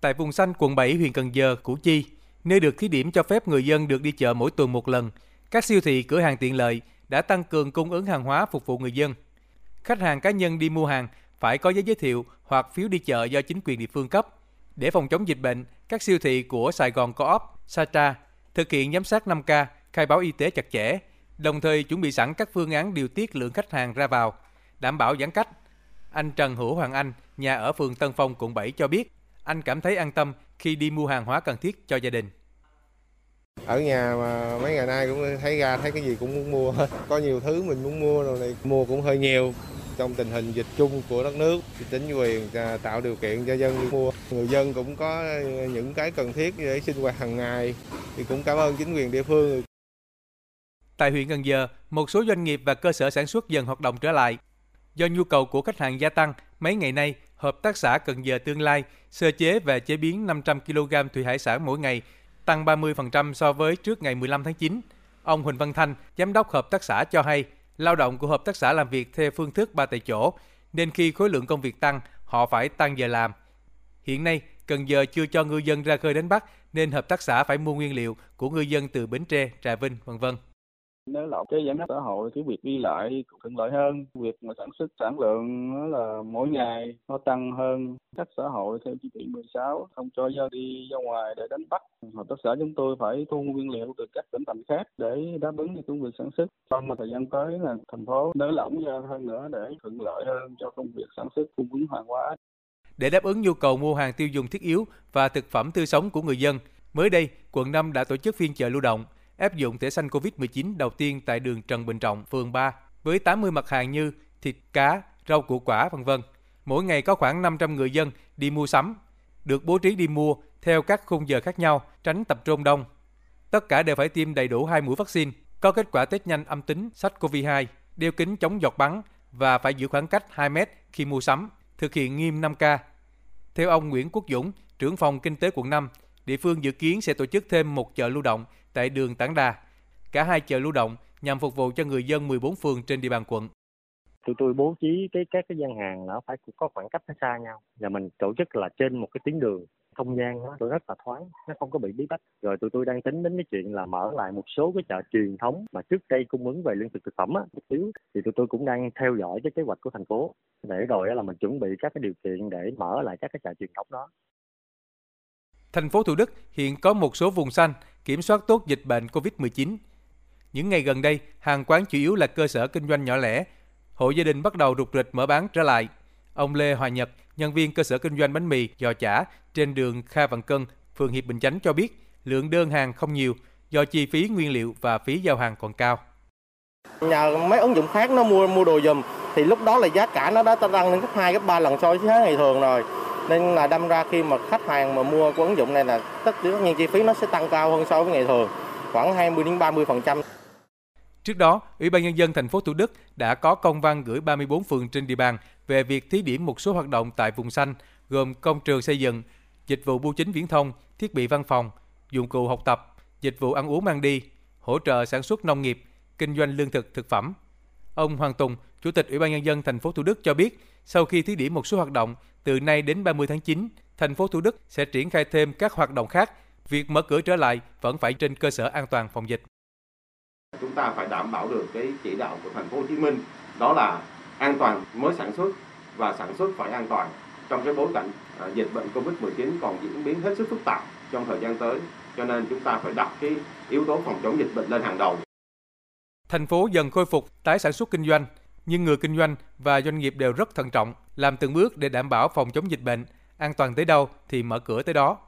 Tại vùng xanh quận 7 huyện Cần Giờ, Củ Chi, nơi được thí điểm cho phép người dân được đi chợ mỗi tuần một lần, các siêu thị, cửa hàng tiện lợi đã tăng cường cung ứng hàng hóa phục vụ người dân. Khách hàng cá nhân đi mua hàng phải có giấy giới thiệu hoặc phiếu đi chợ do chính quyền địa phương cấp. Để phòng chống dịch bệnh, các siêu thị của Sài Gòn Co-op, Satra thực hiện giám sát 5K, khai báo y tế chặt chẽ, đồng thời chuẩn bị sẵn các phương án điều tiết lượng khách hàng ra vào, đảm bảo giãn cách. Anh Trần Hữu Hoàng Anh, nhà ở phường Tân Phong, quận 7 cho biết, anh cảm thấy an tâm khi đi mua hàng hóa cần thiết cho gia đình. Ở nhà mà mấy ngày nay cũng thấy ra thấy cái gì cũng muốn mua hết. Có nhiều thứ mình muốn mua rồi này, mua cũng hơi nhiều. Trong tình hình dịch chung của đất nước, thì chính quyền tạo điều kiện cho dân đi mua. Người dân cũng có những cái cần thiết để sinh hoạt hàng ngày. Thì cũng cảm ơn chính quyền địa phương. Tại huyện Cần Giờ, một số doanh nghiệp và cơ sở sản xuất dần hoạt động trở lại. Do nhu cầu của khách hàng gia tăng, mấy ngày nay, Hợp tác xã Cần Giờ Tương Lai sơ chế và chế biến 500 kg thủy hải sản mỗi ngày, tăng 30% so với trước ngày 15 tháng 9. Ông Huỳnh Văn Thanh, giám đốc hợp tác xã cho hay, lao động của hợp tác xã làm việc theo phương thức ba tại chỗ, nên khi khối lượng công việc tăng, họ phải tăng giờ làm. Hiện nay, Cần Giờ chưa cho ngư dân ra khơi đánh bắt, nên hợp tác xã phải mua nguyên liệu của ngư dân từ Bến Tre, Trà Vinh, vân vân nếu là cái giãn cách xã hội cái việc đi lại cũng thuận lợi hơn. Việc mà sản xuất sản lượng nó là mỗi ngày nó tăng hơn. Các xã hội theo chỉ thị 16 không cho dân đi ra ngoài để đánh bắt. Hợp tác xã chúng tôi phải thu nguyên liệu từ các tỉnh thành khác để đáp ứng cho công việc sản xuất. Trong thời gian tới là thành phố nới lỏng ra hơn nữa để thuận lợi hơn cho công việc sản xuất cung ứng hàng hóa. Để đáp ứng nhu cầu mua hàng tiêu dùng thiết yếu và thực phẩm tươi sống của người dân. Mới đây, quận 5 đã tổ chức phiên chợ lưu động áp dụng thẻ xanh COVID-19 đầu tiên tại đường Trần Bình Trọng, phường 3 với 80 mặt hàng như thịt, cá, rau củ quả vân vân. Mỗi ngày có khoảng 500 người dân đi mua sắm, được bố trí đi mua theo các khung giờ khác nhau, tránh tập trung đông. Tất cả đều phải tiêm đầy đủ hai mũi vaccine, có kết quả test nhanh âm tính SARS-CoV-2, đeo kính chống giọt bắn và phải giữ khoảng cách 2 mét khi mua sắm, thực hiện nghiêm 5K. Theo ông Nguyễn Quốc Dũng, trưởng phòng kinh tế quận 5, địa phương dự kiến sẽ tổ chức thêm một chợ lưu động tại đường Tảng Đà. Cả hai chợ lưu động nhằm phục vụ cho người dân 14 phường trên địa bàn quận. Tụi tôi bố trí cái, các cái gian hàng nó phải có khoảng cách nó xa nhau và mình tổ chức là trên một cái tuyến đường, không gian nó rất là thoáng, nó không có bị bí bách rồi tụi tôi đang tính đến cái chuyện là mở lại một số cái chợ truyền thống mà trước đây cung ứng về lương thực thực phẩm á một xíu thì tụi tôi cũng đang theo dõi cái kế hoạch của thành phố để rồi là mình chuẩn bị các cái điều kiện để mở lại các cái chợ truyền thống đó Thành phố Thủ Đức hiện có một số vùng xanh kiểm soát tốt dịch bệnh COVID-19. Những ngày gần đây, hàng quán chủ yếu là cơ sở kinh doanh nhỏ lẻ. Hộ gia đình bắt đầu rục rịch mở bán trở lại. Ông Lê Hòa Nhật, nhân viên cơ sở kinh doanh bánh mì, giò chả trên đường Kha Vạn Cân, phường Hiệp Bình Chánh cho biết, lượng đơn hàng không nhiều do chi phí nguyên liệu và phí giao hàng còn cao. Nhờ mấy ứng dụng khác nó mua mua đồ dùm thì lúc đó là giá cả nó đã tăng lên gấp 2 gấp 3 lần so với ngày thường rồi nên là đâm ra khi mà khách hàng mà mua của ứng dụng này là tất nhiên chi phí nó sẽ tăng cao hơn so với ngày thường khoảng 20 đến 30 phần trăm. Trước đó, Ủy ban nhân dân thành phố Thủ Đức đã có công văn gửi 34 phường trên địa bàn về việc thí điểm một số hoạt động tại vùng xanh gồm công trường xây dựng, dịch vụ bưu chính viễn thông, thiết bị văn phòng, dụng cụ học tập, dịch vụ ăn uống mang đi, hỗ trợ sản xuất nông nghiệp, kinh doanh lương thực thực phẩm. Ông Hoàng Tùng, Chủ tịch Ủy ban nhân dân thành phố Thủ Đức cho biết, sau khi thí điểm một số hoạt động, từ nay đến 30 tháng 9, thành phố Thủ Đức sẽ triển khai thêm các hoạt động khác. Việc mở cửa trở lại vẫn phải trên cơ sở an toàn phòng dịch. Chúng ta phải đảm bảo được cái chỉ đạo của thành phố Hồ Chí Minh, đó là an toàn mới sản xuất và sản xuất phải an toàn trong cái bối cảnh à, dịch bệnh Covid-19 còn diễn biến hết sức phức tạp trong thời gian tới. Cho nên chúng ta phải đặt cái yếu tố phòng chống dịch bệnh lên hàng đầu. Thành phố dần khôi phục tái sản xuất kinh doanh, nhưng người kinh doanh và doanh nghiệp đều rất thận trọng, làm từng bước để đảm bảo phòng chống dịch bệnh, an toàn tới đâu thì mở cửa tới đó.